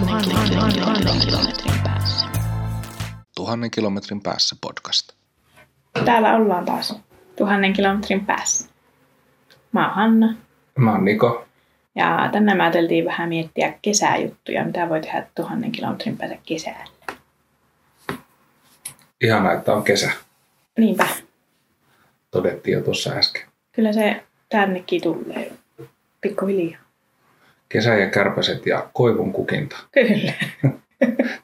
Tuhannen, kilometrin päässä. Tuhannen kilometrin päässä podcast. Täällä ollaan taas tuhannen kilometrin päässä. Mä oon Hanna Mä oon Niko. ja tänään me ajateltiin vähän miettiä kesäjuttuja, mitä voi tehdä tuhannen kilometrin päässä kesällä. Ihana, että on kesä. Niinpä, Todettiin jo tuossa äsken. kyllä se tännekin tulee pikkuhiljaa. Kesä ja kärpäset ja koivun kukinta. Kyllä.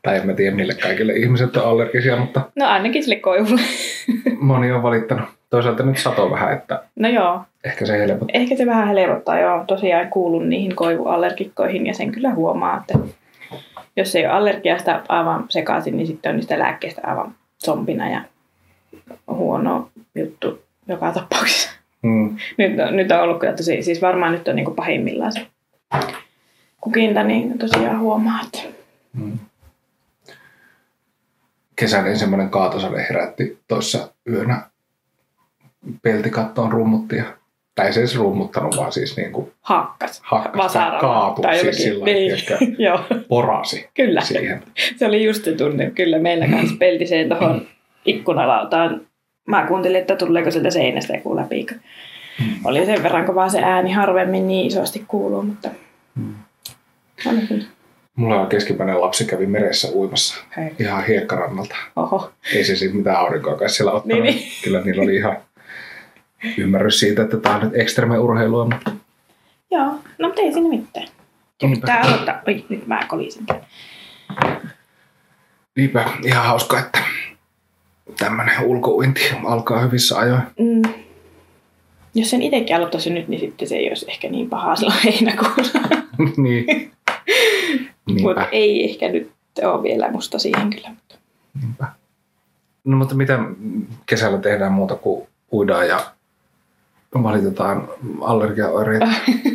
Tai en mä tiedä, mille kaikille ihmiset on allergisia, mutta No ainakin sille koivulle. moni on valittanut. Toisaalta nyt sato vähän, että No joo, ehkä se helpottaa. ehkä se vähän helpottaa. Joo, tosiaan kuulun niihin koivuallergikkoihin ja sen kyllä huomaa, että jos ei ole allergiasta aivan sekaisin, niin sitten on niistä lääkkeistä aivan zombina ja huono juttu joka tapauksessa. Mm. Nyt, nyt on ollut kyllä tosi, siis varmaan nyt on niin pahimmillaan se kukinta, niin tosiaan huomaa, että Mm. Kesän ensimmäinen kaatosade herätti toissa yönä peltikattoon rummuttia. Tai ei se edes rummuttanut, vaan siis niin kuin hakkas. hakkas tai vasaralla kaatui tai siis sillä Niin. Joo, porasi kyllä. siihen. Se oli just se tunne. Kyllä meillä kanssa peltiseen tuohon ikkunalautaan. Mä kuuntelin, että tuleeko sieltä seinästä joku läpi. Oli sen verran, kun vaan se ääni harvemmin niin isosti kuuluu, mutta Mm. on kyllä. Mulla on keskipäinen lapsi kävi meressä uimassa Hei. ihan hiekkarannalta. Oho. Ei se siitä mitään aurinkoa kai siellä ottanut. Niin, niin. Kyllä niillä oli ihan ymmärrys siitä, että tämä on nyt ekstreme-urheilua. Mutta Joo, no mutta ei siinä mitään. Niinpä. Tää aloittaa. Oi, nyt mä kolisin. niinpä ihan hauska, että tämmöinen ulkouinti alkaa hyvissä ajoin. Mm. Jos sen itsekin aloittaisi nyt, niin sitten se ei olisi ehkä niin pahaa silloin heinäkuussa. niin. Mutta ei ehkä nyt ole vielä musta siihen kyllä. Mutta. Niinpä. No mutta mitä kesällä tehdään muuta kuin uidaan ja valitetaan allergiaoireita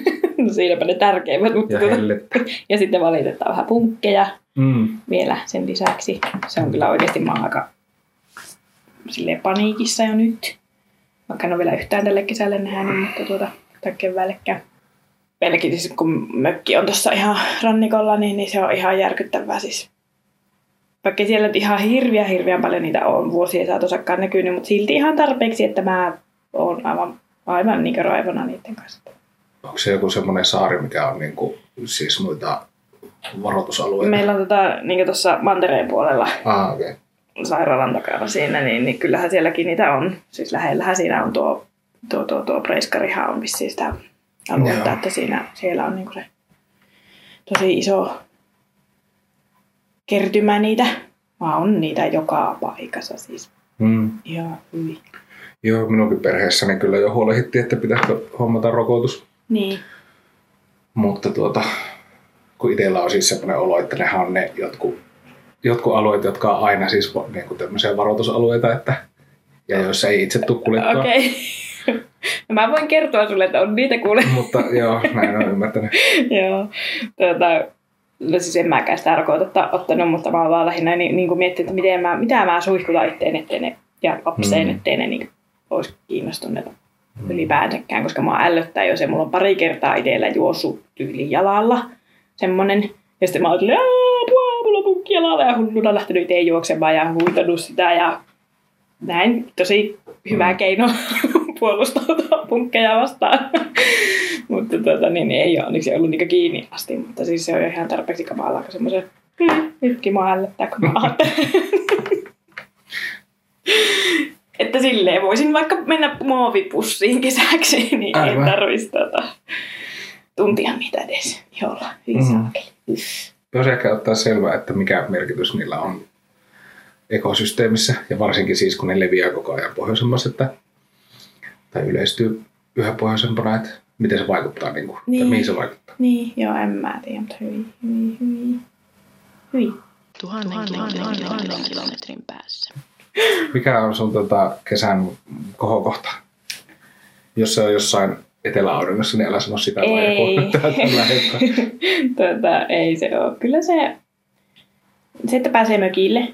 No siinäpä ne tärkeimmät. Mutta ja tuota, hellettä. ja sitten valitetaan vähän punkkeja Mm. vielä sen lisäksi. Se on kyllä oikeasti mä aika silleen paniikissa jo nyt. Vaikka en ole vielä yhtään tälle kesälle nähnyt, mutta tuota, tai keväälläkään. Meilläkin siis kun mökki on tuossa ihan rannikolla, niin, niin se on ihan järkyttävää siis. Vaikka siellä nyt ihan hirviä hirveän paljon niitä on vuosien saatosakkaan näkynyt, mutta silti ihan tarpeeksi, että mä oon aivan, aivan niin raivona niiden kanssa. Onko se joku semmoinen saari, mikä on niinku, siis muita varoitusalueita? Meillä on tota, niin tuossa mantereen puolella Ah, okei. Okay. Sairaalan takana siinä, niin, niin kyllähän sielläkin niitä on. Siis lähellähän siinä on tuo, tuo, tuo, tuo Preiskarihan on vissiin sitä aluetta, Joo. että siinä, siellä on niinku se tosi iso kertymä niitä. Vaan on niitä joka paikassa siis Mm. ihan hyvin. Joo, minunkin perheessäni kyllä jo huolehdittiin, että pitäisikö hommata rokotus. Niin, Mutta tuota, kun itsellä on siis semmoinen olo, että nehän on ne jotkut, jotkut alueet, jotka on aina siis niin kuin tämmöisiä varoitusalueita, että, ja joissa ei itse tule kuljettua. okei. No mä voin kertoa sulle, että on niitä kuule. Mutta joo, näin on ymmärtänyt. Joo. Tuota, no siis en mäkään sitä rokotetta ottanut, mutta mä oon vaan lähinnä niin, niin kuin miettinyt, että miten mä, mitä mä suihkutan itteen, ettei ne, ja lapseen, Mm. mm. ettei ne niin olisi kiinnostuneita ylipäänsäkään, koska mä ällöttää jo se, mulla on pari kertaa itsellä juossut tyyli jalalla, semmonen, ja sitten mä oon silleen, "Aa, apua, jalalla, ja hulluna lähtenyt itse juoksemaan ja huitanut sitä, ja näin tosi hyvä Mm. keino puolustautua punkkeja vastaan. mutta tota, niin, ei ole onneksi ollut niinku kiinni asti, mutta siis se on ihan tarpeeksi kamalaa, kun semmoisen "Hmm, nytkin mua ällöttää, kun mä että silleen voisin vaikka mennä muovipussiin kesäksi, niin Aivan. ei tarvitsisi tota, tuntia niitä edes jolla. Hyvin Mhm. saakeli. Voisi ehkä ottaa selvää, että mikä merkitys niillä on ekosysteemissä, ja varsinkin siis kun ne leviää koko ajan pohjoisemmassa, että, tai yleistyy yhä pohjoisempana, että miten se vaikuttaa, niin kuin, niin. Tai mihin se vaikuttaa. Niin, joo, en mä tiedä, mutta hyvin, hyvin, hyvin. Hyvin. Tuhannen, tuhannen, tuhannen kilometrin päässä. Mikä on sun tota, kesän kohokohta? Jos se on jossain eteläauringossa, niin älä sano sitä Ei. tota, ei se ole. Kyllä se, se, että pääsee mökille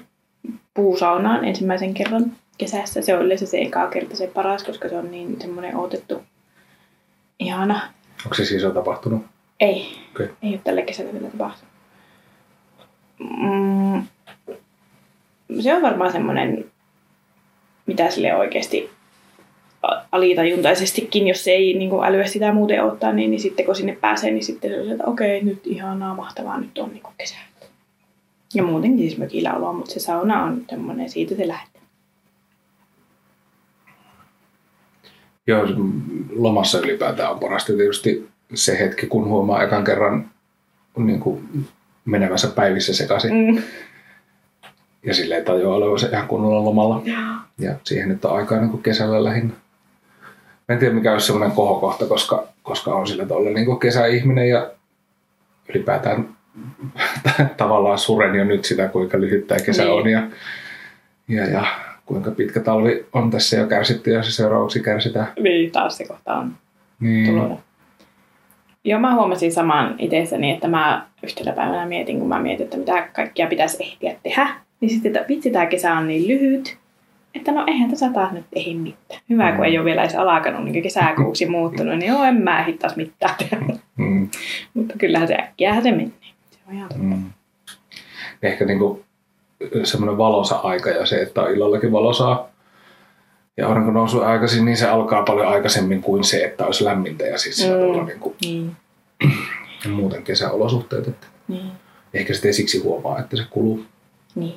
puusaunaan ensimmäisen kerran kesässä, se on yleensä se eka kerta se paras, koska se on niin semmoinen odotettu ihana. Onko se siis jo tapahtunut? Ei, Okei. ei ole tällä kesällä vielä tapahtunut. mm, se on varmaan semmoinen, mitä sille oikeasti alitajuntaisestikin, jos ei niin kuin älyä sitä muuten ottaa, niin, niin sitten kun sinne pääsee, niin sitten se on että okei, nyt ihanaa, mahtavaa, nyt on niin kuin kesä. Ja muutenkin siis mökillä oloa, mutta se sauna on semmoinen, siitä se lähtee. Joo, lomassa ylipäätään on parasta tietysti se hetki, kun huomaa ekan kerran niin kuin menevänsä päivissä sekaisin. Mm. Ja silleen tajua olevansa ihan kunnolla lomalla. Ja siihen nyt on aikaa niin kuin kesällä lähinnä. En tiedä mikä olisi semmoinen kohokohta, koska, koska on sillä tavalla niin kuin kesäihminen ja ylipäätään tavallaan suren jo nyt sitä, kuinka lyhyt tämä kesä Niin. on ja, ja, ja kuinka pitkä talvi on tässä jo kärsitty ja se seuraavaksi kärsitään. Niin, taas se kohta on Niin. tulossa. Joo, mä huomasin saman itsessäni, että mä yhtenä päivänä mietin, kun mä mietin, että mitä kaikkia pitäisi ehtiä tehdä. Niin sitten, että vitsi, tämä kesä on niin lyhyt, että no eihän tässä taas nyt ehdi mitään. Hyvä, kun Mm. ei ole vielä edes alkanut niin kesäkuuksi muuttunut, niin joo, en mä ehdi taas mitään tehdä. Mm. Mutta kyllähän se äkkiähän se menee. Se on ihan. Mm. Ehkä niin kuin semmoinen valosa aika ja se, että on illallakin valosaa ja aurinko nousuu aikaisin, niin se alkaa paljon aikaisemmin kuin se, että olisi lämmintä ja siis Mm. tavalla niin kuin Niin, muuten kesäolosuhteet. Että niin, ehkä sitten siksi huomaa, että se kuluu. niin.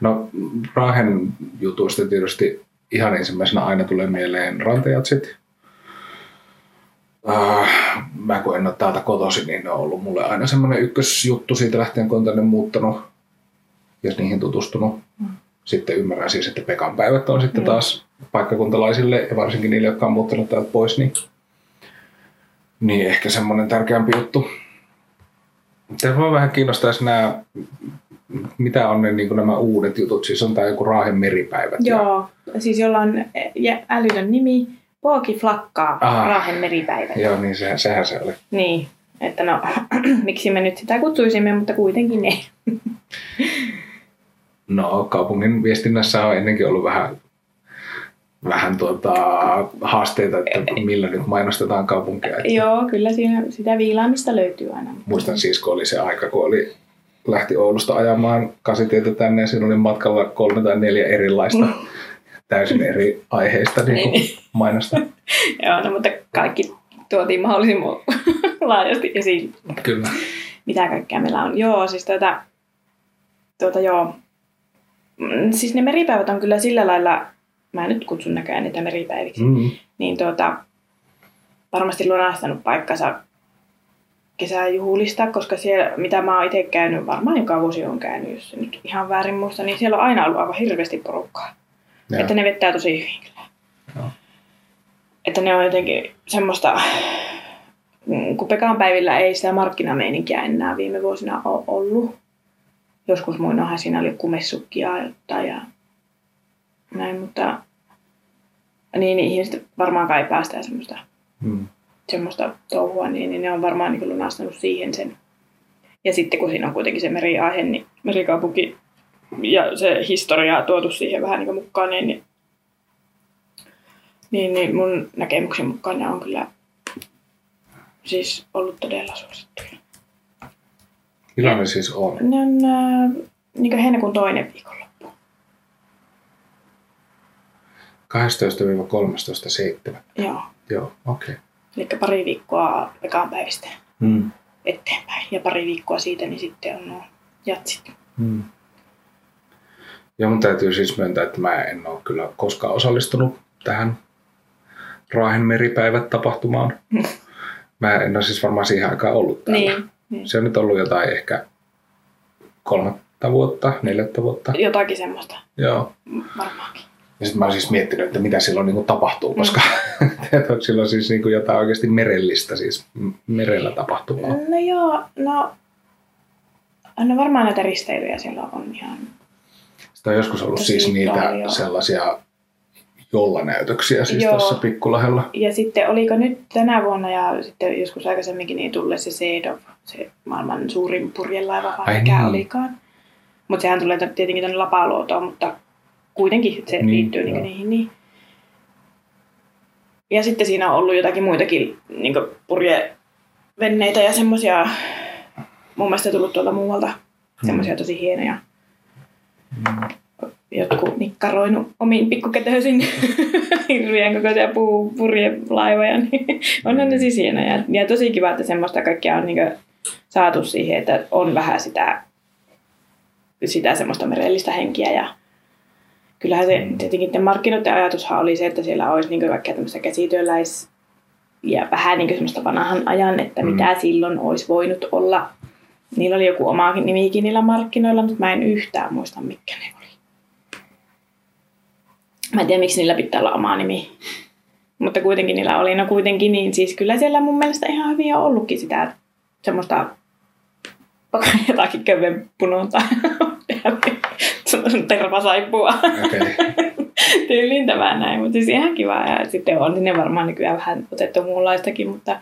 No Raahen jutuista tietysti ihan ensimmäisenä aina tulee mieleen rantejatsit. Äh, mä kun en ole täältä kotoisin, niin ne on ollut mulle aina semmoinen ykkösjuttu siitä lähtien, kun on tänne muuttanut ja niihin tutustunut. Mm. Sitten ymmärrän siis, että Pekan päivät on sitten Mm. taas paikkakuntalaisille ja varsinkin niille, jotka on muuttanut täältä pois, niin, niin ehkä semmoinen tärkeämpi juttu. Te voi vähän kiinnostaisi nämä, mitä on ne, niin nämä uudet jutut, siis on tämä joku Raahen meripäivät. Ja, Joo, siis jolla on älytön nimi, Pooki Flakkaa, Ah. Raahen meripäivät. joo, niin sehän, sehän se oli. Niin, että no, miksi me nyt sitä kutsuisimme, mutta kuitenkin ei. No, kaupungin viestinnässä on ennenkin ollut vähän, vähän tuota, haasteita, että millä nyt mainostetaan kaupunkia. Että Joo, kyllä siinä sitä viilaamista löytyy aina. Muistan siis, kun oli se aika, kun oli, lähti Oulusta ajamaan kasitietä tänne ja siinä oli matkalla kolme tai neljä erilaista täysin eri aiheista niin kuin Niin. mainosta. Joo, no, mutta kaikki tuotiin mahdollisimman laajasti esiin, Kyllä. mitä kaikkea meillä on. Joo, siis tuota, tuota joo. Mm, Siis ne meripäivät on kyllä sillä lailla, mä nyt kutsun näköjään niitä meripäiviksi, Mm. niin tuota, varmasti lunastanut paikkansa kesäjuhlista, koska siellä, mitä mä oon itse käynyt, varmaan joka vuosi on käynyt, jos nyt ihan väärin muista, niin siellä on aina ollut aivan hirveästi porukkaa. Joo. Että ne vettää tosi hyvin kyllä. Että ne on jotenkin semmoista, mm, kun Pekan päivillä ei sitä markkinameininkiä enää viime vuosina ole ollut. Joskus muinoinhan siinä oli kumessukkia jotain ja näin, mutta niin, niin ihmiset varmaan kaipaa sitä semmoista, Mm. semmoista touhua, niin, niin ne on varmaan niin lunastanut siihen sen. Ja sitten kun siinä on kuitenkin se meriaihe, niin merikaupunki ja se historia tuotu siihen vähän niin mukaan, niin, niin, niin, niin mun näkemyksen mukaan ne on kyllä siis ollut todella suosittuja. Milloin ne siis on? Ne on äh, niin heinäkuun toinen viikonloppu. 12-13.7. Joo. Joo, okei. Okay. Eli pari viikkoa Pekan päivistä Mm. eteenpäin. Ja pari viikkoa siitä, niin sitten on nuo jatsit. Mm. Joo, mun täytyy siis myöntää, että mä en ole kyllä koskaan osallistunut tähän Raahen meripäivät tapahtumaan. Mä en ole siis varmaan siihen aikaan ollut täällä. Niin, niin. Se on nyt ollut jotain ehkä kolmatta vuotta, neljättä vuotta. Jotakin semmoista Joo. varmaankin. Ja sitten mä oon siis miettinyt, että mitä silloin niin tapahtuu, koska mm. onko silloin siis niin jotain oikeasti merellistä, siis merellä tapahtuvaa. No joo, no, no varmaan näitä risteilyjä siellä on ihan... Sitä on joskus ollut siis niitä paljon. sellaisia jollanäytöksiä siis Joo. tuossa Pikkulahella. Ja sitten oliko nyt tänä vuonna ja sitten joskus aikaisemminkin niin tulee se Seedov, se maailman suurin purjelaiva, vai Ai mikä niin. olikaan. Mutta sehän tulee tietenkin tänne Lapaluotoon, mutta kuitenkin se Niin, niin, liittyy niin niihin. Niin. Ja sitten siinä on ollut jotakin muitakin niin purjevenneitä ja semmoisia mun mielestä tullut tuolta muualta Semmoisia tosi hienoja. Jotkut nikkaroinut omiin pikkukätöisin hirveän kokoisia puupurjelaivoja. Niin onhan ne siis hienoja. Ja tosi kiva, että semmoista kaikkea on niinku saatu siihen, että on vähän sitä, sitä semmoista merellistä henkiä ja kyllähän se tietenkin tämän markkinoiden ajatushan oli se, että siellä olisi niin kaikkea tämmöistä käsityöläis ja vähän niin semmoista vanhan ajan, että Mm. mitä silloin olisi voinut olla. Niillä oli joku omaakin nimikin niillä markkinoilla, mutta mä en yhtään muista, mikä ne oli. Mä en tiedä, miksi niillä pitää olla oma nimi. Mutta kuitenkin niillä oli, no kuitenkin, niin siis kyllä siellä mun mielestä ihan hyvin on ollutkin sitä semmoista jotakin punonta tervasaippua Okei. tyyliin tämä näin, mutta siis ihan kiva. Ja sitten on sinne varmaan nykyään vähän otettu muunlaistakin, mutta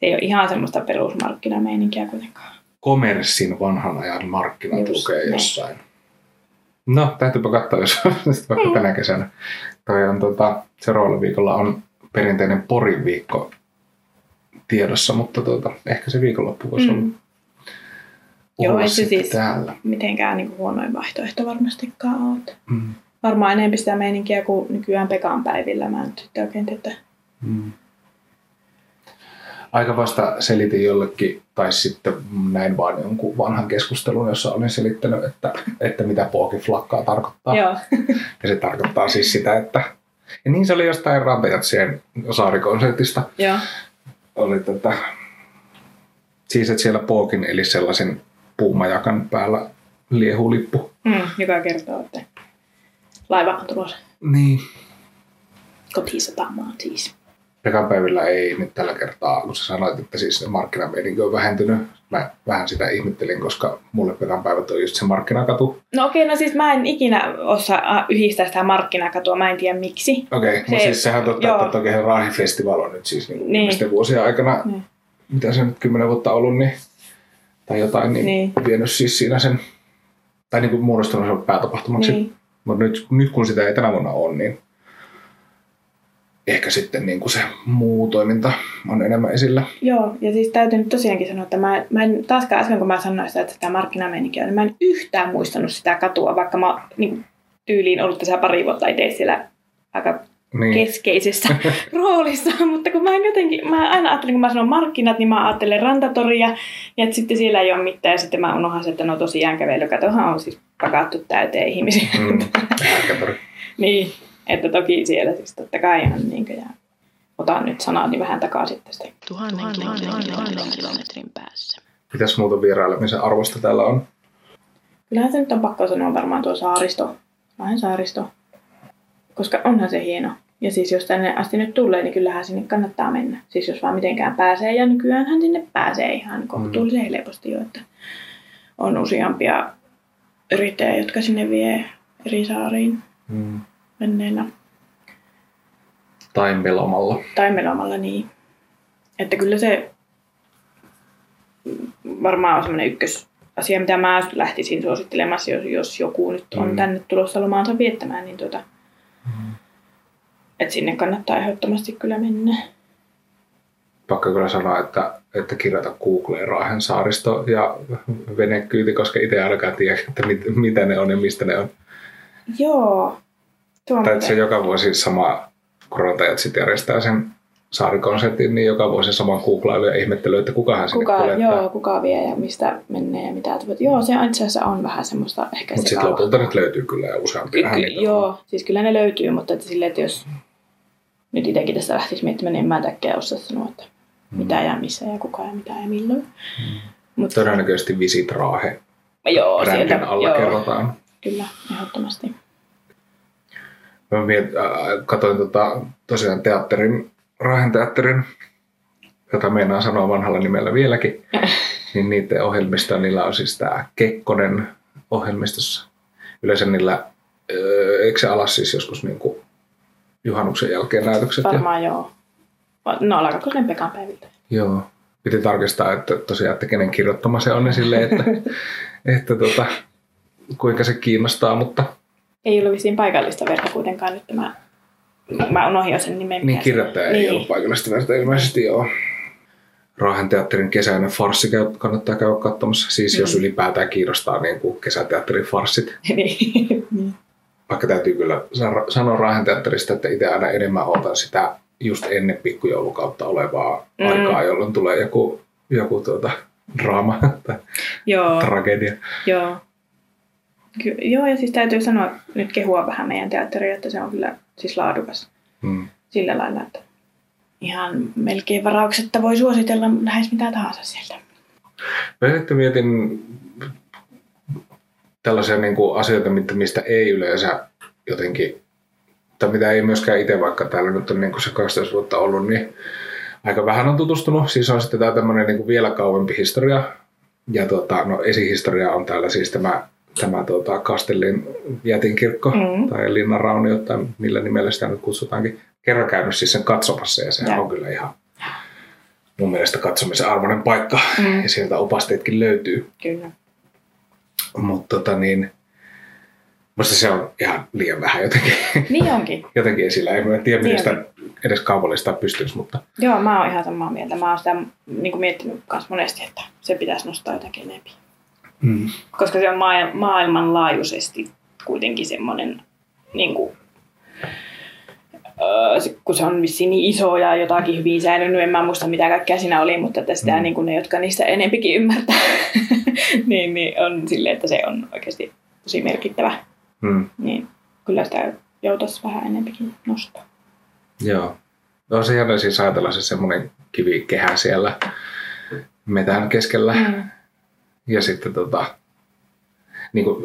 se ei ole ihan semmoista perusmarkkinameininkiä kuitenkaan. Komerssin vanhan ajan markkinat Just lukee jossain. No, täytyypä katsoa, jos vaikka Mm. tänä kesänä. Toi on, tota, seuraavalla viikolla on perinteinen Porin viikko tiedossa, mutta tota, ehkä se viikonloppu voisi Mm. olla, Joo, ei se siis- täällä. Mitenkään niin huonoin vaihtoehto varmastikaan oot. Mm. Varmaan enemmän sitä meininkiä kuin nykyään Pekan päivillä. Mä en sitten oikein tiedä. että- Mm. Aika vasta selitin jollekin, tai sitten näin vaan jonkun vanhan keskustelun, jossa olin selittänyt, että, että mitä pookiflakkaa tarkoittaa. Joo. Ja se tarkoittaa siis sitä, että... Ja niin se oli jostain Rantajatsien saarikonsertista. Joo. Oli tätä... Siis, että siellä pookin eli sellaisen puumajakan päällä liehulippu. Mm, joka kertoo, että laiva on tulossa Niin. kotisatamaan siis. Pekan päivillä ei nyt tällä kertaa, kun sä sanoit, että siis markkinameininki on vähentynyt. Mä vähän sitä ihmettelin, koska mulle Pekan päivät on just se markkinakatu. No okei, no siis mä en ikinä osaa yhdistää sitä markkinakatua, mä en tiedä miksi. Okei, okay, Se- mutta siis sehän on totta, joo. että toki Raahifestival on nyt siis niin Niin. vuosien aikana, Niin. mitä se nyt kymmenen vuotta ollut, niin, tai jotain, niin, Niin. vienyt siis siinä sen, tai niin kuin muodostunut sen päätapahtumaksi. Niin. Mutta nyt, nyt kun sitä ei tänä vuonna ole, niin ehkä sitten niin kuin se muu toiminta on enemmän esillä. Joo, ja siis täytyy nyt tosiaankin sanoa, että mä, mä en taaskaan äsken kun mä sanoin sitä, että tämä markkinameininki on, niin mä en yhtään muistanut sitä katua, vaikka mä niin tyyliin ollut tässä pari vuotta itse siellä aika Niin. keskeisessä roolissa, mutta kun mä en jotenkin, mä aina ajattelin, kun mä sanon markkinat, niin mä ajattelen rantatoria, ja että sitten siellä ei ole mitään, ja sitten mä unohan että no tosiaan kävelykatohan on siis pakattu täyteen ihmisiä. Mm. Niin, että toki siellä siis totta kai on niin kuin, ja otan nyt sanani vähän takaisin tästä. Tuhannen, kilometrin, tuhannen kilometrin päässä. Mitäs muuta vierailemisen arvosta täällä on? Kyllähän se nyt on pakko sanoa varmaan tuo saaristo, Lahden saaristo, koska onhan se hieno. Ja siis jos tänne asti nyt tulee, niin kyllähän sinne kannattaa mennä. Siis jos vaan mitenkään pääsee, ja nykyäänhän sinne pääsee ihan kohtuullisen helposti jo, että on useampia yrittäjiä, jotka sinne vie eri saariin Mm. menneellä. Tai melomalla. Tai melomalla niin. Että kyllä se varmaan on semmoinen ykkösasia, mitä mä lähtisin suosittelemassa, jos, jos joku nyt on Mm. tänne tulossa lomaansa viettämään, niin tuota, että sinne kannattaa ehdottomasti kyllä mennä. Pakko kyllä sanoa, että, että kirjoita Googleen Raahen saaristo ja venekyyti, koska itse ainakaan tiedä, että mit, mitä ne on ja mistä ne on. Joo. Tuo on Tai se joka vuosi sama, kun Rantajat sitten järjestää sen saarikonsertin, niin joka vuosi sama googlailu ja ihmettely, että kukahan sinne kuka, kuljettaa. joo, kuka vie ja mistä menee ja mitä. tuot. Joo, se itse asiassa on vähän semmoista ehkä Mutta sitten lopulta nyt löytyy kyllä ja useampia Ky- on. joo, siis kyllä ne löytyy, mutta että silleen, että jos nyt itsekin tästä lähtisi miettimään, niin en mä täkkää osaa sanoa, että mitä ja missä ja kuka ja mitä ja milloin. Mutta Todennäköisesti Visit Raahe joo, sieltä, alla joo, kerrotaan. kyllä, ehdottomasti. Mä miet, äh, katoin tota, tosiaan teatterin, Raahen teatterin, jota meinaan sanoa vanhalla nimellä vieläkin, niin niiden ohjelmista, niillä on siis tämä Kekkonen ohjelmistossa. Yleensä niillä, öö, eikö se alas siis joskus niin kuin juhannuksen jälkeen näytökset? Ja, Varmaan joo. No alkaako ne Pekan päiviltä? joo. Piti tarkistaa, että tosiaan, että kenen kirjoittama se on, niin silleen, että, että tota, kuinka se kiinnostaa, mutta Ei ollut vissiin paikallista verta kuitenkaan nyt tämä. Mä unohdin sen nimen. Niin kirjoittaja ei niin. ollut paikallista verta ilmeisesti, joo. Raahen teatterin kesäinen farssi käy- kannattaa käydä katsomassa. Siis jos Mm. ylipäätään kiinnostaa niin kuin kesäteatterin farssit. niin. Vaikka täytyy kyllä san- sanoa Raahen teatterista, että itse aina enemmän otan sitä just ennen pikkujoulukautta olevaa Mm. mm. aikaa, jolloin tulee joku, joku tuota, draama tai Joo, tragedia. joo. Ky- joo, ja siis täytyy sanoa nyt kehua vähän meidän teatteria, että se on kyllä siis laadukas Mm. sillä lailla, että ihan melkein varauksetta voi suositella lähes mitä tahansa sieltä. Mä sitten mietin tällaisia niin kuin asioita, mistä ei yleensä jotenkin, tai mitä ei myöskään itse, vaikka täällä nyt on niin kuin se 12 vuotta ollut, niin aika vähän on tutustunut. Siis on sitten tämä tämmöinen niin kuin vielä kauempi historia. Ja tuota, no esihistoria on täällä siis tämä, tämä tuota, Kastellin jätinkirkko Mm. tai Linnanraunio tai millä nimellä sitä nyt kutsutaankin. Kerran käynyt siis sen katsomassa ja Joo. on kyllä ihan mun mielestä katsomisen arvoinen paikka Mm. ja sieltä opasteetkin löytyy. Kyllä. Mutta tota niin, musta se on ihan liian vähän jotenkin, Niin onkin. jotenkin esillä. En tiedä, miten Niin sitä edes kaupallistaa pystyisi, mutta Joo, mä oon ihan samaa mieltä. Mä oon sitä niin kuin miettinyt myös monesti, että se pitäisi nostaa jotakin enemmän. mm. Koska se on maa- maailmanlaajuisesti kuitenkin semmoinen, niin kuin, öö, kun se on vissiin niin iso ja jotakin hyvin säilynyt, en mä muista mitä kaikkea siinä oli, mutta että sitä Mm. niin kuin ne, jotka niistä enempikin ymmärtää, niin, niin on silleen, että se on oikeasti tosi merkittävä. Mm. Niin kyllä sitä joutuisi vähän enempikin nostaa. Joo. No se hieno siis ajatella se semmoinen kivikehä siellä metän keskellä. Mm. Ja sitten tota, niin kuin,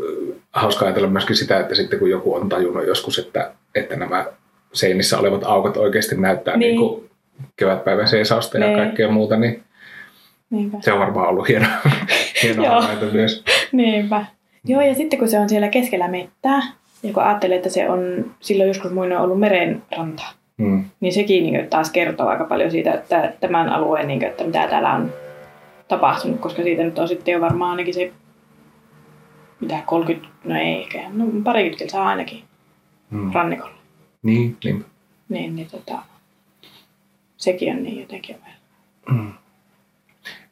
hauska ajatella myöskin sitä, että sitten kun joku on tajunnut joskus, että, että nämä seinissä olevat aukot oikeasti näyttää Niin. niin. Niin kuin kevätpäivän seisausta ja Niin. kaikkea muuta, niin Niinpä. se on varmaan ollut hieno, hieno Joo. havainto myös. Niinpä. Joo, ja sitten kun se on siellä keskellä mettää, ja kun ajattelee, että se on silloin joskus muinoin ollut meren rantaa, Mm. niin sekin niin taas kertoo aika paljon siitä, että tämän alueen, niin kuin, että mitä täällä on tapahtunut, koska siitä nyt on sitten jo varmaan ainakin se, mitä 30, no ei ehkä, no parikymmentä kilsaa ainakin Mm. rannikolla. Niin, niin. Niin, niin tota, sekin on niin jotenkin vielä. Mm.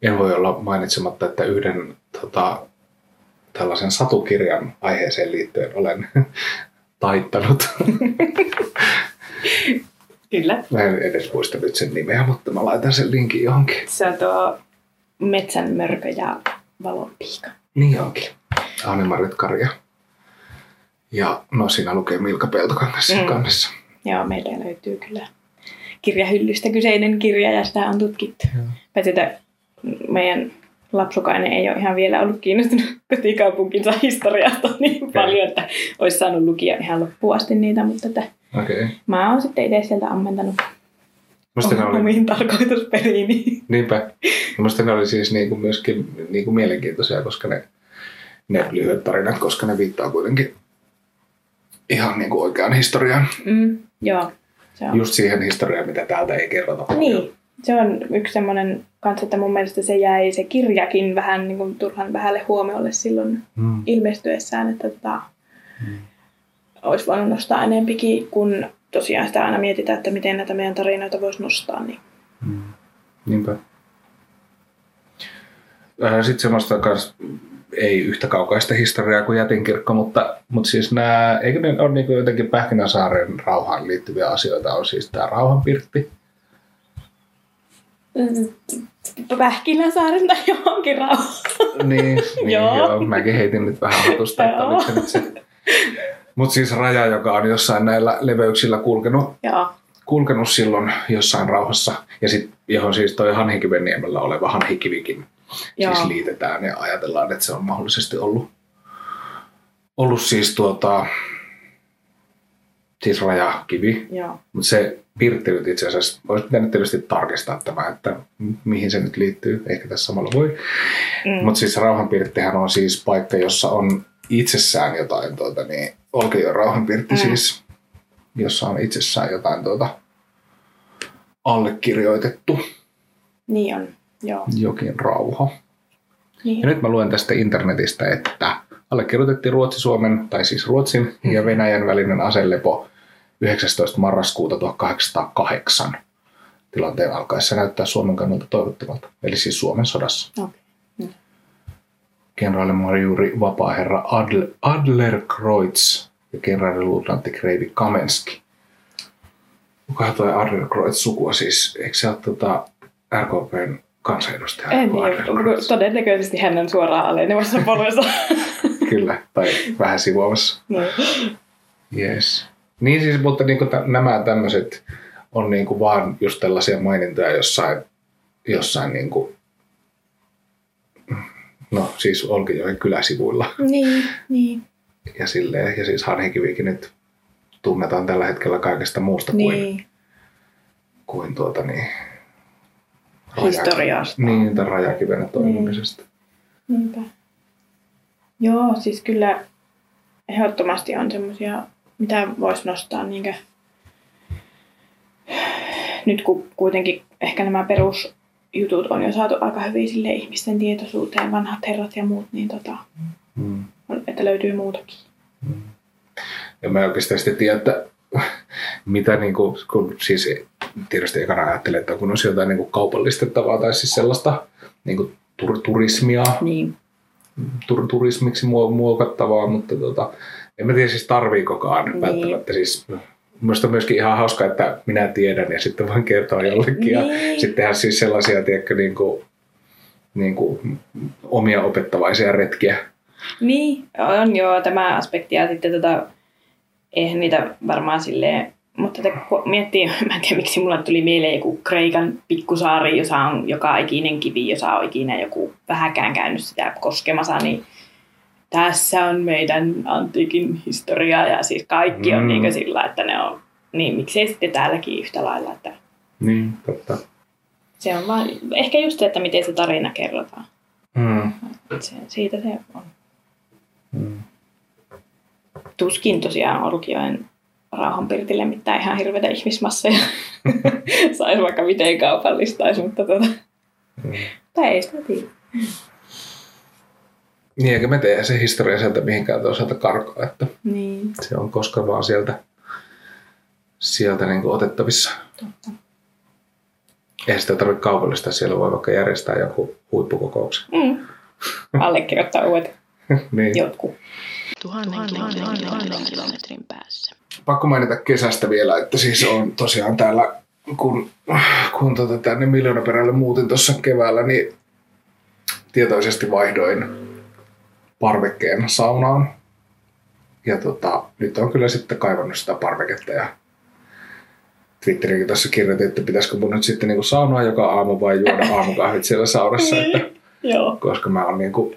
En voi olla mainitsematta, että yhden tota, tällaisen satukirjan aiheeseen liittyen olen taittanut. Kyllä. Mä en edes muista nyt sen nimeä, mutta mä laitan sen linkin johonkin. Se on tuo Metsän mörkö ja valonpiika. Niin onkin. Anne-Marit Karja. Ja no siinä lukee Milka Peltokangas Mm. kannessa. Joo, meillä löytyy kyllä kirjahyllystä kyseinen kirja ja sitä on tutkittu. Joo. Paitsi että meidän lapsukainen ei ole ihan vielä ollut kiinnostunut kotikaupunkinsa historiasta niin paljon, että olisi saanut lukia ihan loppuun asti niitä, mutta että. Okay. mä oon sitten itse sieltä ammentanut Musta ne oli, omiin tarkoitusperiin. Niin. niinpä. Musta ne oli siis niinku myöskin niinku mielenkiintoisia, koska ne, ne lyhyet tarinat, koska ne viittaa kuitenkin ihan niinku oikeaan historiaan. Mm, joo, se on. Just siihen historiaan, mitä täältä ei kerrota. Niin, se on yksi semmoinen kanssa, että mun mielestä se jäi se kirjakin vähän niin kuin turhan vähälle huomiolle silloin Mm. ilmestyessään, että tota, olisi voinut nostaa enempikin, kun tosiaan sitä aina mietitään, että miten näitä meidän tarinoita voisi nostaa. Niin. Mm. Niinpä. Sitten semmoista kans ei yhtä kaukaista historiaa kuin Jätinkirkko, mutta, mutta siis nämä, eikö ne ole niin jotenkin Pähkinäsaaren rauhaan liittyviä asioita, on siis tämä rauhanpirtti. Pähkinäsaaren tai johonkin rauhaan. niin, niin Joo. joo. Mäkin heitin nyt vähän hatusta, että Joo. oliko se nyt se. Mutta siis raja, joka on jossain näillä leveyksillä kulkenut, Joo, kulkenut silloin jossain rauhassa, ja sit, johon siis toi Hanhikiveniemellä oleva Hanhikivikin Joo. siis liitetään ja ajatellaan, että se on mahdollisesti ollut, ollut siis tuota, siis rajakivi, mutta se pirtti nyt itse asiassa, olisi pitänyt tietysti tarkistaa tämä, että mihin se nyt liittyy, ehkä tässä samalla voi. Mm. Mutta siis rauhanpirttihän on siis paikka, jossa on itsessään jotain, tuota, niin Olkijoen rauhanpirtti Mm. mm. siis, jossa on itsessään jotain tuota, allekirjoitettu Niin on, joo. jokin rauha. Niin. Ja nyt mä luen tästä internetistä, että allekirjoitettiin Ruotsi-Suomen, tai siis Ruotsin ja Venäjän välinen aselepo 19. marraskuuta 1808. tilanteen alkaessa näyttää Suomen kannalta toivottavalta, eli siis Suomen sodassa. Okei. Mm. Kenraalimaarijuuri vapaaherra Adler, Adlerkreutz ja kenraaliluutnantti Kreivi Kamenski. Kukahan toi Adlerkreutz sukua siis? Eikö se ole tota RKPn kansanedustaja? En todennäköisesti hän on suoraan alenevassa polvessa. Kyllä, tai vähän sivuamassa. no. Yes. Niin siis, mutta niin kuin t- nämä tämmöiset on niin kuin vaan just tällaisia mainintoja jossain, jossain niin kuin, no siis Olkijoen kyläsivuilla Niin, niin. ja silleen. Ja siis Hanhikivikin nyt tunnetaan tällä hetkellä kaikesta muusta kuin, niin. kuin tuota niin, Historiasta. Niin, tämän rajakivenä toimimisesta. Niinpä. Joo, siis kyllä ehdottomasti on semmoisia, mitä voisi nostaa niinkö... Nyt kun kuitenkin ehkä nämä perusjutut on jo saatu aika hyvin sille ihmisten tietoisuuteen, vanhat herrat ja muut, niin tota, Mm. että löytyy muutakin. Ja mä oikeastaan sitten tiedä, että mitä niin kuin, kun siis tietysti ekana ajattelee, että kun olisi jotain niin kuin kaupallistettavaa tai siis sellaista niin kuin tur- turismia, Niin. tur- turismiksi muo- muokattavaa, mutta tota, en mä tiedä siis tarviikokaan Niin. välttämättä siis Minusta on myöskin ihan hauska, että minä tiedän ja sitten voin kertoa jollekin. Ja Niin. sitten tehdä siis sellaisia, tiedätkö, niin kuin, niin kuin omia opettavaisia retkiä. Niin, on joo tämä aspekti ja sitten tota, eihän niitä varmaan silleen, mutta tätä, kun miettii, mä en tiedä miksi mulle tuli mieleen joku Kreikan pikkusaari, jossa on joka ikinen kivi, jossa on ikinä joku vähäkään käynyt sitä koskemassa, niin tässä on meidän antiikin historia ja siis kaikki on Mm. niin sillä, että ne on, niin miksei sitten täälläkin yhtä lailla, että Niin, totta. se on vaan, ehkä just se, että miten se tarina kerrotaan. Mm. Se, siitä se on. Mm. tuskin tosiaan Olkioen rauhanpirtille mitään ihan hirveitä ihmismasseja saisi vaikka miten kaupallistaisi, mutta tota, Mm. tai ei sitä tiedä. Niin, eikä me tehdä se historia sieltä mihinkään toisaalta karkaa, että Niin, se on koska vaan sieltä, sieltä niin otettavissa. totta. Eihän sitä tarvitse kaupallistaa, siellä voi vaikka järjestää joku huippukokouksen. Mm. Allekirjoittaa uudet niin. jotkut. Tuhannen, tuhannen, tuhannen kilometrin päässä. Pakko mainita kesästä vielä, että siis on tosiaan täällä, kun, kun tota tänne miljoonaperälle muutin tuossa keväällä, niin tietoisesti vaihdoin parvekkeen saunaan. Ja tota, nyt on kyllä sitten kaivannut sitä parveketta ja Twitteriinkin tässä kirjoitin, että pitäisikö mun nyt sitten niinku saunoa joka aamu vai juoda aamukahvit siellä saunassa, että Joo. koska mä oon niinku,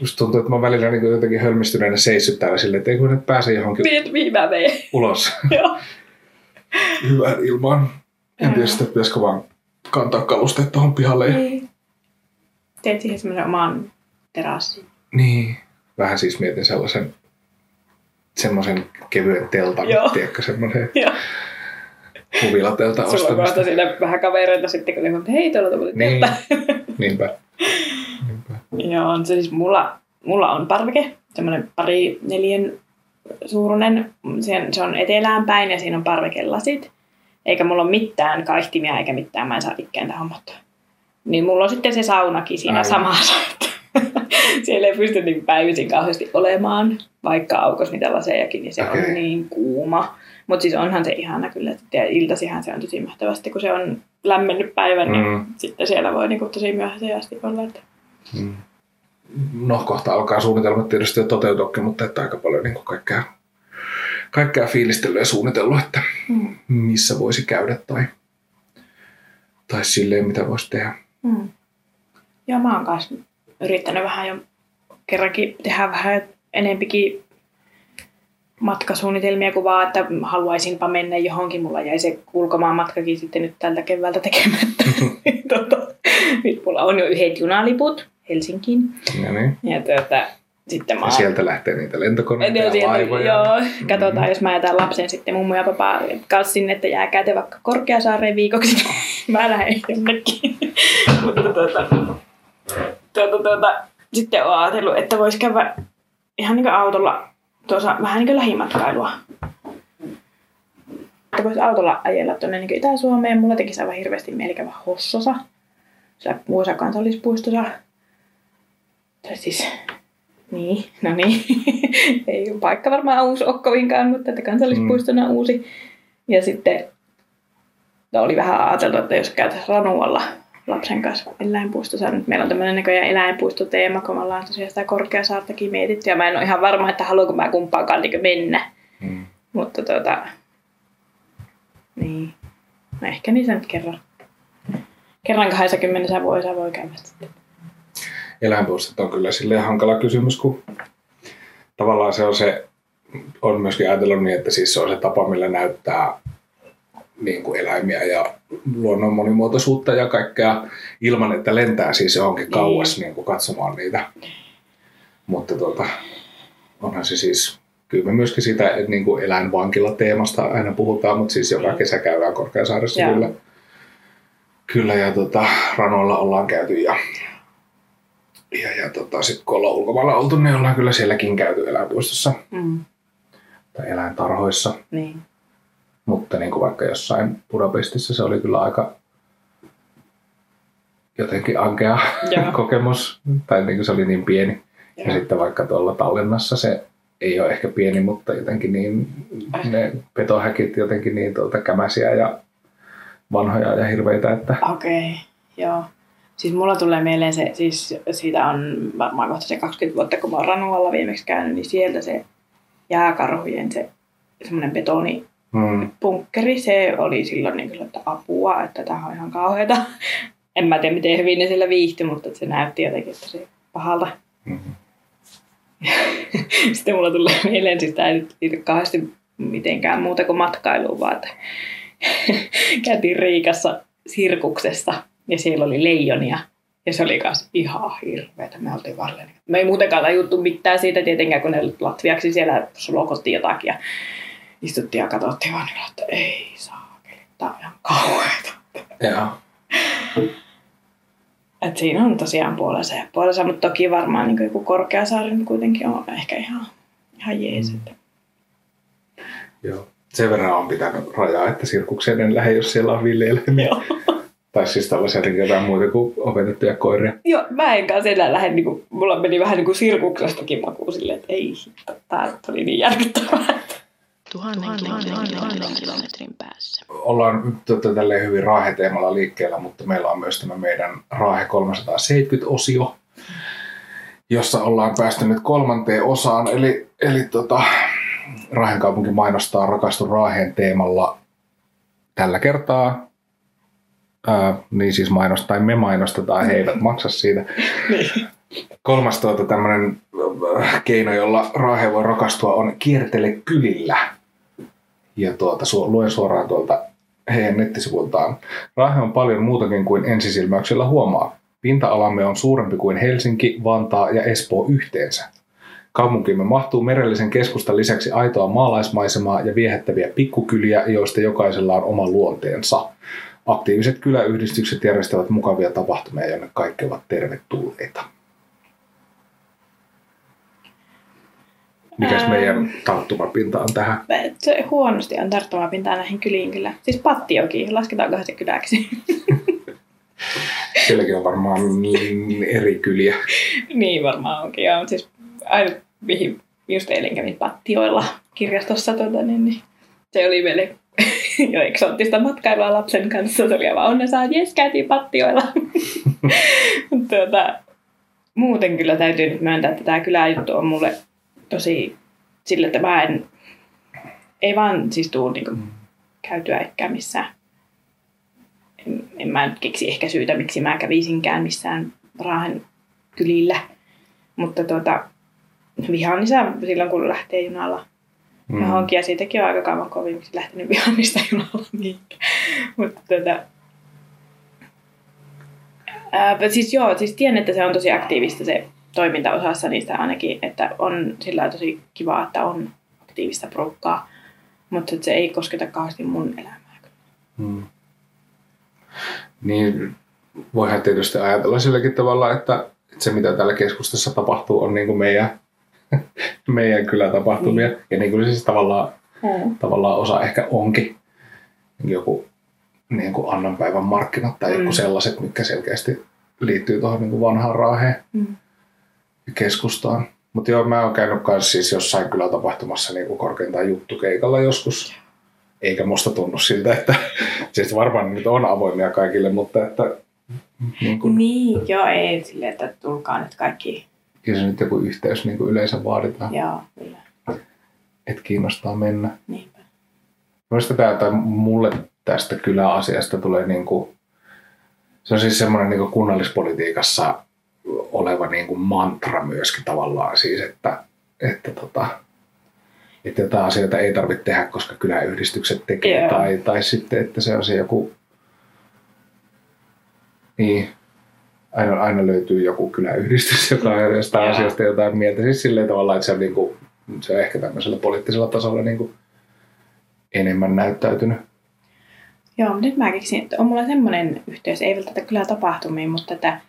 musta tuntuu, että mä oon välillä niinku jotenkin hölmistyneenä seissyt täällä silleen, että ei kun nyt pääse johonkin Miet, mihin mä menen? ulos Joo. hyvään ilmaan. En tiedä sitten, pitäisikö vaan kantaa kalusteet tuohon pihalle. Niin. Teet siihen semmoisen oman terassin. Niin. Vähän siis mietin sellaisen semmoisen kevyen teltan, Joo. tiedätkö, semmoisen Joo. huvilatelta Sulla ostamista. kohta siinä vähän kavereita sitten, kun ne hei, tuolla on tuommoinen Niin, teltta. niinpä. niinpä. Joo, on se siis mulla, mulla on parveke, semmoinen pari neljän suuruinen. Se, se on etelään päin ja siinä on parvekelasit. Eikä mulla ole mitään kaihtimia eikä mitään, mä en saa ikään tähän hommattua. Niin mulla on sitten se saunakin siinä Aivan. samassa. Siellä ei pysty niin päivisin kauheasti olemaan, vaikka aukos niitä lasejakin, niin se Okei. on niin kuuma. Mutta siis onhan se ihana kyllä, että iltasihan se on tosi mahtavasti, kun se on lämmennyt päivän, niin Mm. sitten siellä voi niin tosi myöhäiseen asti olla. Että Mm. No, kohta alkaa suunnitelmat tietysti jo toteutuakin, mutta että aika paljon niin kaikkea, kaikkea fiilistellyt ja suunnitellut, että Mm. missä voisi käydä tai, tai silleen, mitä voisi tehdä. Mm. Joo, mä oon kanssa yrittänyt vähän jo kerrankin tehdä vähän enempikin matkasuunnitelmia kuin vaan, että haluaisinpa mennä johonkin. Mulla jäi se ulkomaan matkakin sitten nyt tältä keväältä tekemättä. tota, nyt mulla on jo yhdet junaliput Helsinkiin. Ja, niin. Ja tuota, sitten mä ja sieltä lähtee niitä lentokoneita ja sieltä- laivoja. Joo, katsotaan, jos mä jätän lapsen sitten mummo ja papa kanssa sinne, että jääkää te vaikka Korkeasaareen viikoksi. mä lähden jonnekin. Mutta tuota, tuota, tuota, sitten olen ajatellut, että voisi käydä ihan niin autolla tuossa vähän niin kuin lähimatkailua. että voisi autolla ajella tuonne niin Itä-Suomeen. Mulla tekisi aivan hirveästi mieli käydä Hossossa, siellä Muosa kansallispuistossa. Tai siis, niin, no niin, ei ole paikka varmaan uusi ole kovinkaan, mutta että kansallispuistona mm. uusi. Ja sitten no oli vähän ajateltu, että jos käytäisiin Ranualla lapsen kanssa eläinpuistossa. Nyt meillä on tämmöinen näköjään eläinpuistoteema, kun me ollaan tosiaan sitä Korkeasaartakin mietitty. Ja mä en ole ihan varma, että haluanko mä kumpaakaan niin mennä. Mm. Mutta tota, niin. No ehkä niin sen kerran. Kerran 20 vuodessa voi käydä sitten. Eläinpuistot on kyllä silleen hankala kysymys, kun tavallaan se on se, on myöskin ajatellut niin, että siis se on se tapa, millä näyttää niin kuin eläimiä ja luonnon monimuotoisuutta ja kaikkea ilman, että lentää siis johonkin kauas niin. Niin kuin katsomaan niitä. Mutta tuota, onhan se siis, kyllä me myöskin sitä niin kuin eläinvankila-teemasta aina puhutaan, mutta siis joka kesä käydään Korkeasaaressa ja. kyllä. Kyllä ja tota, ranoilla ollaan käyty ja, ja, ja tota, sitten kun ollaan ulkomailla oltu, niin ollaan kyllä sielläkin käyty eläinpuistossa mm. tai eläintarhoissa. Niin. Mutta niin kuin vaikka jossain Budapestissa se oli kyllä aika jotenkin ankea kokemus, tai niin kuin se oli niin pieni. Ja. ja sitten vaikka tuolla Tallinnassa se ei ole ehkä pieni, mutta jotenkin niin, ne petohäkit jotenkin niin tuolta kämäsiä ja vanhoja ja hirveitä. Että... Okei, okay, joo. Siis mulla tulee mieleen se, siis siitä on varmaan kohta se 20 vuotta, kun mä oon Ranualla viimeksi käynyt, niin sieltä se jääkarhujen se semmoinen betoni mm. punkkeri, se oli silloin niin kuin, että apua, että tämä on ihan kauheata. En mä tiedä, miten hyvin ne sillä viihti, mutta se näytti jotenkin tosi pahalta. Mm-hmm. Sitten mulla tulee mieleen, siis tämä ei nyt liity kauheasti mitenkään muuta kuin matkailuun, vaan että käytiin Riikassa sirkuksessa ja siellä oli leijonia. Ja se oli myös ihan hirveetä. Me oltiin varleen. Me ei muutenkaan tajuttu mitään siitä tietenkään, kun ne latviaksi siellä sulokottiin jotakin. Ja istuttiin ja katsottiin vaan, niin, että ei saa, tämä on ihan kauheata. Joo. Et siinä on tosiaan puolensa ja puolensa, mutta toki varmaan niin joku Korkeasaari niin kuitenkin on ehkä ihan, ihan jees. Mm. Joo. Sen verran on pitänyt rajaa, että sirkukseen en lähde, jos siellä on villieläimiä. Tai siis tällaisia jotain muuta kuin opetettuja koiria. Joo, mä en kanssa enää lähde, niin kuin, mulla meni vähän niin kuin sirkuksestakin makuun silleen, että ei, tämä oli niin järkyttävää. Tuhannen, tuhannen, tuhannen, tuhannen kilometrin päässä. Ollaan nyt tota, tälleen hyvin raaheteemalla liikkeellä, mutta meillä on myös tämä meidän Raahe 370-osio, jossa ollaan päästy nyt kolmanteen osaan. Eli, eli tota, Raahen kaupunki mainostaa Rakastu Raaheen teemalla tällä kertaa. Ää, niin siis mainostaa, tai me mainostetaan, he eivät maksa siitä. Niin. Kolmas tuota, tämmöinen keino, jolla Raahe voi rakastua, on kiertele kylillä ja tuota, su- luen suoraan tuolta heidän nettisivultaan. Raahe on paljon muutakin kuin ensisilmäyksellä huomaa. Pinta-alamme on suurempi kuin Helsinki, Vantaa ja Espoo yhteensä. Kaupunkimme mahtuu merellisen keskustan lisäksi aitoa maalaismaisemaa ja viehättäviä pikkukyliä, joista jokaisella on oma luonteensa. Aktiiviset kyläyhdistykset järjestävät mukavia tapahtumia, jonne kaikki ovat tervetulleita. Mikäs ähm, meidän tarttumapinta on tähän? Se huonosti on tarttumapintaa näihin kyliin kyllä. Siis Pattiokin, lasketaanko se kyläksi? Sielläkin on varmaan niin eri kyliä. niin varmaan onkin, joo. Mutta siis aina mihin just eilen kävin Pattioilla kirjastossa, tuota, niin, niin, se oli meille jo eksoottista matkailua lapsen kanssa. Se oli aivan että jes, käytiin Pattioilla. tuota, muuten kyllä täytyy nyt myöntää, että tämä kyläjuttu on mulle tosi sille, että mä en, ei vaan siis tuu niinku mm. käytyä ehkä missään. En, en mä nyt keksi ehkä syytä, miksi mä kävisinkään missään Raahen kylillä. Mutta tuota, vihaan isä silloin, kun lähtee junalla mm. johonkin. Ja siitäkin on aika kauan kovin, miksi lähtenyt vihaamista junalla mihinkään. Mutta tuota, ää, siis joo, siis tiedän, että se on tosi aktiivista se toimintaosassa niistä ainakin, että on sillä tosi kiva, että on aktiivista porukkaa, mutta se ei kosketa kauheasti mun elämää. Hmm. Niin, voihan tietysti ajatella silläkin tavalla, että se mitä täällä keskustassa tapahtuu on niin kuin meidän, meidän kylätapahtumia. Hmm. Ja niin kuin siis tavallaan, hmm. tavallaan osa ehkä onkin. joku niin kuin Annanpäivän markkinat tai Mm. joku sellaiset, mitkä selkeästi liittyy tuohon niin kuin vanhaan raaheen Mm. Ja keskustaan. Mutta joo, mä oon käynyt kanssa siis jossain kyllä tapahtumassa niin korkeintaan juttukeikalla joskus. Eikä musta tunnu siltä, että siis varmaan nyt on avoimia kaikille, mutta että niin kuin, Niin, joo, ei silleen, että tulkaa nyt kaikki. jos nyt joku yhteys niin kuin yleensä vaaditaan, Joo, kyllä. että kiinnostaa mennä. Niinpä. Minusta tämä, tai mulle tästä kyläasiasta tulee niin kuin, se on siis semmoinen niin kunnallispolitiikassa oleva niin kuin mantra myöskin tavallaan siis, että, että, tota, että jotain asioita ei tarvitse tehdä, koska kyläyhdistykset tekee, Joo. tai, tai sitten, että se on se joku, niin, aina, aina löytyy joku kyläyhdistys, joka on jostain Joo. asiasta jotain mieltä, siis silleen tavalla, että se on, niin kuin, se on ehkä tämmöisellä poliittisella tasolla niin kuin enemmän näyttäytynyt. Joo, mutta nyt mä keksin, että on mulla semmoinen yhteys, ei välttämättä kyllä tapahtumiin, mutta että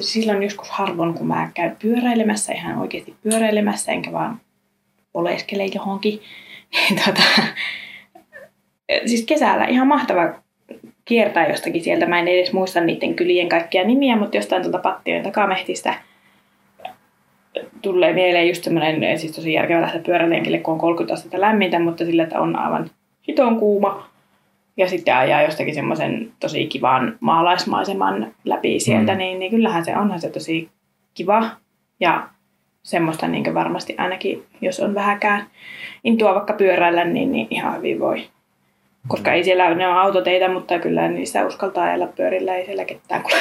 silloin joskus harvoin, kun mä käyn pyöräilemässä, ihan oikeasti pyöräilemässä, enkä vaan oleskele johonkin, niin tota, siis kesällä ihan mahtava kiertää jostakin sieltä. Mä en edes muista niiden kylien kaikkia nimiä, mutta jostain tuolta Pattion takamehtistä tulee mieleen just semmoinen, siis tosi järkevä lähteä pyörälenkille, kun on 30 astetta lämmintä, mutta sillä, että on aivan hiton kuuma. Ja sitten ajaa jostakin semmoisen tosi kivan maalaismaiseman läpi sieltä, Mm. niin, niin kyllähän se onhan se tosi kiva. Ja semmoista niin varmasti ainakin, jos on vähäkään intua vaikka pyöräillä, niin, niin ihan hyvin voi. Koska ei siellä ne on autoteitä, mutta kyllä niissä uskaltaa ajella pyörillä, ei siellä ketään kuule.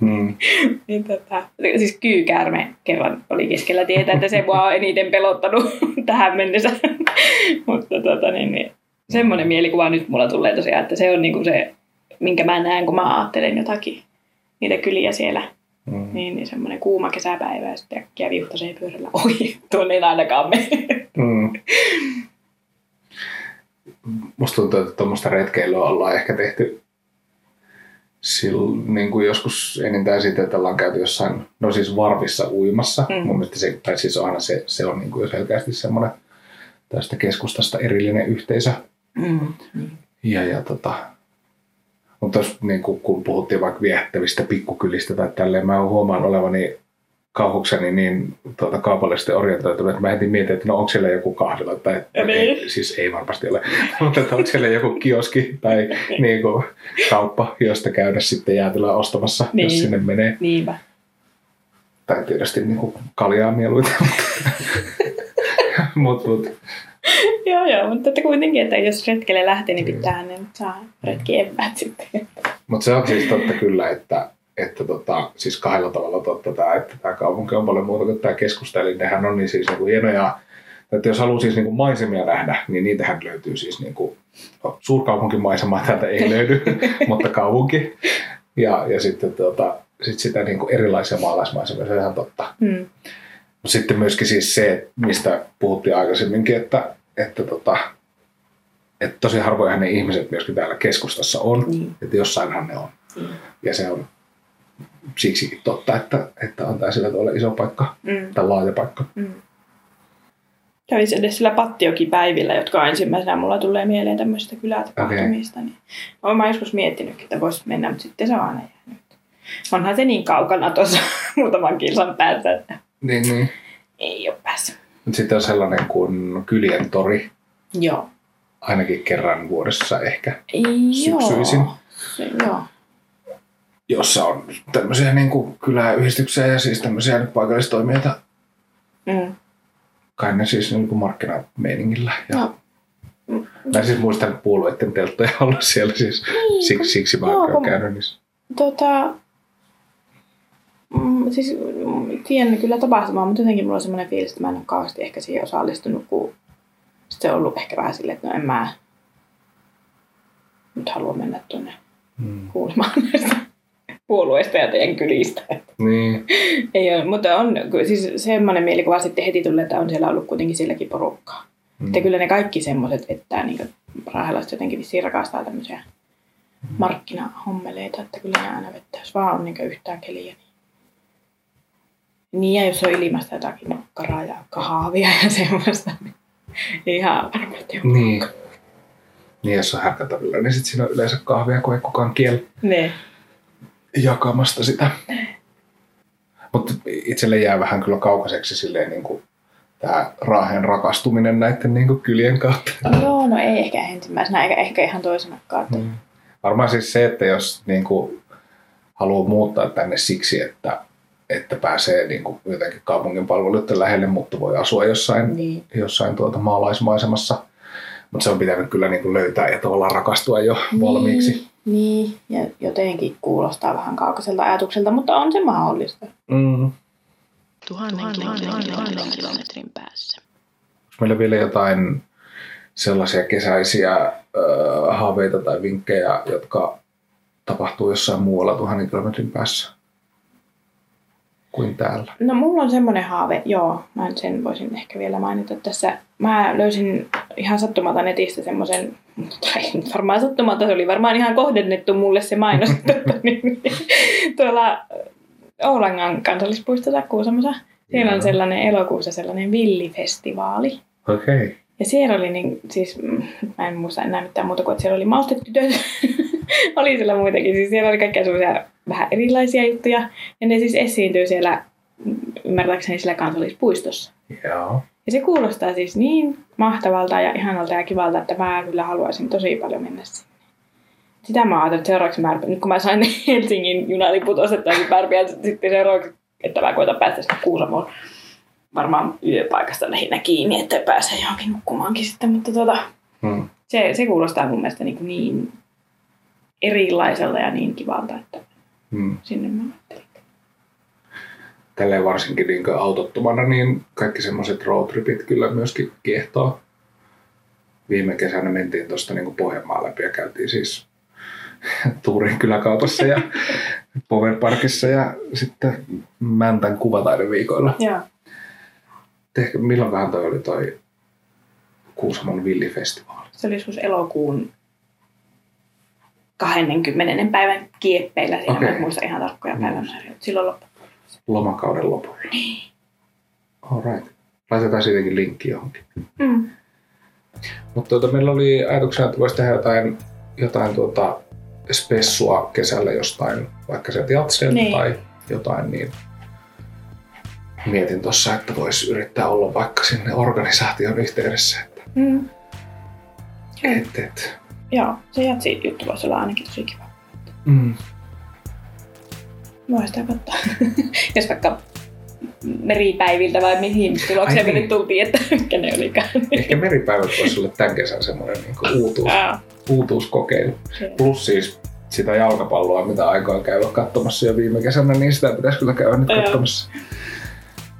Mm. Niin tota, siis kyykäärme kerran oli keskellä tietä, että se mua on eniten pelottanut tähän mennessä. Mutta tota, niin, niin, semmoinen mielikuva nyt mulla tulee tosiaan, että se on niinku se, minkä mä näen, kun mä ajattelen jotakin niitä kyliä siellä. Mm. Niin, niin semmoinen kuuma kesäpäivä ja sitten äkkiä viuhtasee pyörällä ohi. Tuonne ei ainakaan mene. Mm. Musta tuntuu, että tuommoista retkeilyä ollaan ehkä tehty silloin, niin kuin joskus enintään siitä, että ollaan käyty jossain, no siis varvissa uimassa. Mm. Mun mielestä se, tai siis aina se, se on niin kuin selkeästi semmoinen tästä keskustasta erillinen yhteisö. Mm. Ja, ja tota, mutta jos, niin kuin, kun puhuttiin vaikka viehättävistä pikkukylistä tai tälleen, mä huomaan olevani kauhukseni niin tuota, kaupallisesti orientoitunut, että mä heti mietin, että no onko siellä joku kahvila tai Niin. ei, siis ei varmasti ole, mutta että onko siellä joku kioski tai niin kuin, kauppa, josta käydä sitten jäätelöä ostamassa, niin. jos sinne menee. Niinpä. Tai tietysti niin kuin kaljaa mieluiten. mutta mut, Joo, joo, mutta että kuitenkin, että jos retkelle lähtee, niin pitää ne saa retki eväät sitten. Mutta se on siis totta kyllä, että, että tota, siis kahdella tavalla totta tämä, että tämä kaupunki on paljon muuta kuin tämä keskusta. Eli nehän on niin siis niinku hienoja, että jos haluaa siis niinku maisemia nähdä, niin niitähän löytyy siis niinku, no, suurkaupunkimaisemaa täältä ei löydy, mutta kaupunki. Ja, ja sitten tota, sit sitä niinku erilaisia maalaismaisemia, se on ihan totta. Mm. Sitten myöskin siis se, mistä puhuttiin aikaisemminkin, että, että, tota, että tosi harvoinhan ne ihmiset myöskin täällä keskustassa on, Niin. että jossainhan ne on. Mm. Ja se on siksikin totta, että, että on tämä sillä tavalla iso paikka Mm. tai laaja paikka. Mm. Kävin edes sillä Pattioki-päivillä, jotka ensimmäisenä mulla tulee mieleen tämmöisistä kylätapahtumista. Niin olen mä joskus miettinyt, että voisi mennä, mutta sitten se on aina jäänyt. Onhan se niin kaukana tuossa muutaman kilsan päässä, että Niin, niin. ei ole päässyt. Mut sitten on sellainen kuin Kylien tori, Joo. ainakin kerran vuodessa ehkä, Syksyisin. Joo. Se, joo. jossa on tämmöisiä niin kuin kyläyhdistyksiä ja siis tämmöisiä paikallistoimijoita, Mm. kai ne siis niin kuin markkinameiningillä. Ja. Mm. Mä siis muistan puolueiden telttoja olla siellä siis, Niin, siksi, siksi mä oon käynyt niissä. Tota, mm, siis mm, tiedän kyllä tapahtumaa, mutta jotenkin mulla on semmoinen fiilis, että mä en ole kauheasti ehkä siihen osallistunut, kun sit se on ollut ehkä vähän silleen, että no en mä nyt halua mennä tuonne Mm. kuulemaan näistä puolueista ja teidän kylistä. Niin, Ei ole, mutta on siis semmoinen mielikuva sitten heti tulee, että on siellä ollut kuitenkin silläkin porukkaa. mm. Että kyllä ne kaikki semmoiset, että niin raahelaiset jotenkin vissiin rakastaa tämmöisiä markkinahommeleita, että kyllä ne aina vettä, jos vaan on niin yhtään keliä. Niin. Niin ja jos on ilmasta jotakin makkaraa ja kahvia ja semmoista, niin ihan varmasti on. Niin. Niin, jos on härkätorilla, niin sitten siinä on yleensä kahvia, kun ei kukaan kiel Ne. jakamasta sitä. Mutta itselle jää vähän kyllä kaukaiseksi silleen niin kuin tämä Raahen rakastuminen näiden niin kuin kylien kautta. Joo, no ei ehkä ensimmäisenä, eikä ehkä ihan toisenakaan. että- Mm. Varmaan siis se, että jos niin kuin, haluaa muuttaa tänne siksi, että, että pääsee niin kuin, jotenkin kaupungin palveluiden lähelle, mutta voi asua jossain, Niin. jossain tuota maalaismaisemassa. Mutta se on pitänyt kyllä niin kuin löytää ja tavallaan rakastua jo valmiiksi. Niin, ja jotenkin kuulostaa vähän kaukaiselta ajatukselta, mutta on se mahdollista. Mm. Tuhannen, tuhannen, tuhannen kilometrin päässä. Onko meillä vielä jotain sellaisia kesäisiä äh, haaveita tai vinkkejä, jotka tapahtuu jossain muualla tuhannen kilometrin päässä kuin täällä? No mulla on semmoinen haave, joo, mä sen voisin ehkä vielä mainita tässä. Mä löysin ihan sattumalta netistä semmoisen, tai varmaan sattumalta, se oli varmaan ihan kohdennettu mulle se mainos, tota, niin, tuolla Oulangan kansallispuistossa Kuusamossa. Siellä on sellainen elokuussa sellainen villifestivaali. Okei. Okay. Ja siellä oli niin, siis, mm, mä en muista enää mitään muuta kuin, että siellä oli maustetytöt. oli siellä muitakin, siis siellä oli kaikkia semmoisia vähän erilaisia juttuja. Ja ne siis esiintyy siellä, mm, ymmärtääkseni siellä kansallispuistossa. Joo. Ja se kuulostaa siis niin mahtavalta ja ihanalta ja kivalta, että mä kyllä haluaisin tosi paljon mennä sinne. Sitä mä ajattelin, että seuraavaksi mä, nyt kun mä sain Helsingin junaliput ostettaisiin pärpiä, sitten seuraavaksi, että mä koitan päästä sinne Kuusamoon varmaan yöpaikasta lähinnä kiinni, että pääsee johonkin nukkumaankin sitten, mutta tota, Hmm. se, se kuulostaa mun mielestä niin, niin erilaiselta ja niin kivalta, että Hmm. sinne mä ajattelin. Tälleen varsinkin niin autottomana, niin kaikki semmoiset roadtripit kyllä myöskin kiehtoo. Viime kesänä mentiin tuosta niin Pohjanmaan läpi ja käytiin siis Tuurin kyläkaupassa ja Power Parkissa ja sitten Mäntän kuvataideviikoilla. Joo. Ehkä milloinkohan toi oli toi Kuusamon villifestivaali? Se oli joskus elokuun 20. päivän kieppeillä. Siinä en muista ihan tarkkoja päivämääriä. mutta Silloin loppu. Lomakauden lopulla. All right. Laitetaan siitäkin linkki johonkin. Mm. Mutta tuota, meillä oli ajatuksena, että voisi tehdä jotain, jotain tuota spessua kesällä jostain, vaikka sieltä jatselta Niin. tai jotain, niin mietin tuossa, että voisi yrittää olla vaikka sinne organisaation yhteydessä. Että, Mm. et, et. Joo, se jatsi juttu voisi olla ainakin tosi kiva. Mm. Voi sitä katsoa. Jos vaikka meripäiviltä vai mihin tulokseen me niin. nyt tultiin, että mitkä ne olikaan. Ehkä meripäivät voisi olla tämän kesän semmoinen niin uutuus, Aa, uutuuskokeilu. Plus siis sitä jalkapalloa, mitä aikaa käydä katsomassa jo viime kesänä, niin sitä pitäisi kyllä käydä nyt katsomassa.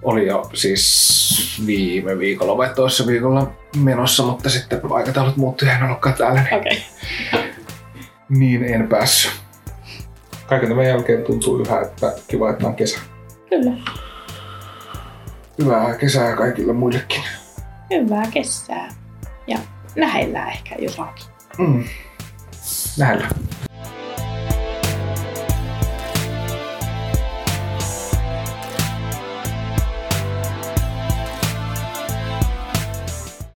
Oli jo siis viime viikolla vai toissa viikolla menossa, mutta sitten aikataulut muuttui ja en ollutkaan täällä, niin, Okei. niin en päässyt. Kaiken tämän jälkeen tuntuu yhä, että kiva, että on kesä. Kyllä. Hyvää kesää kaikille muillekin. Hyvää kesää. Ja lähellä ehkä jotakin. Mm. Näillä.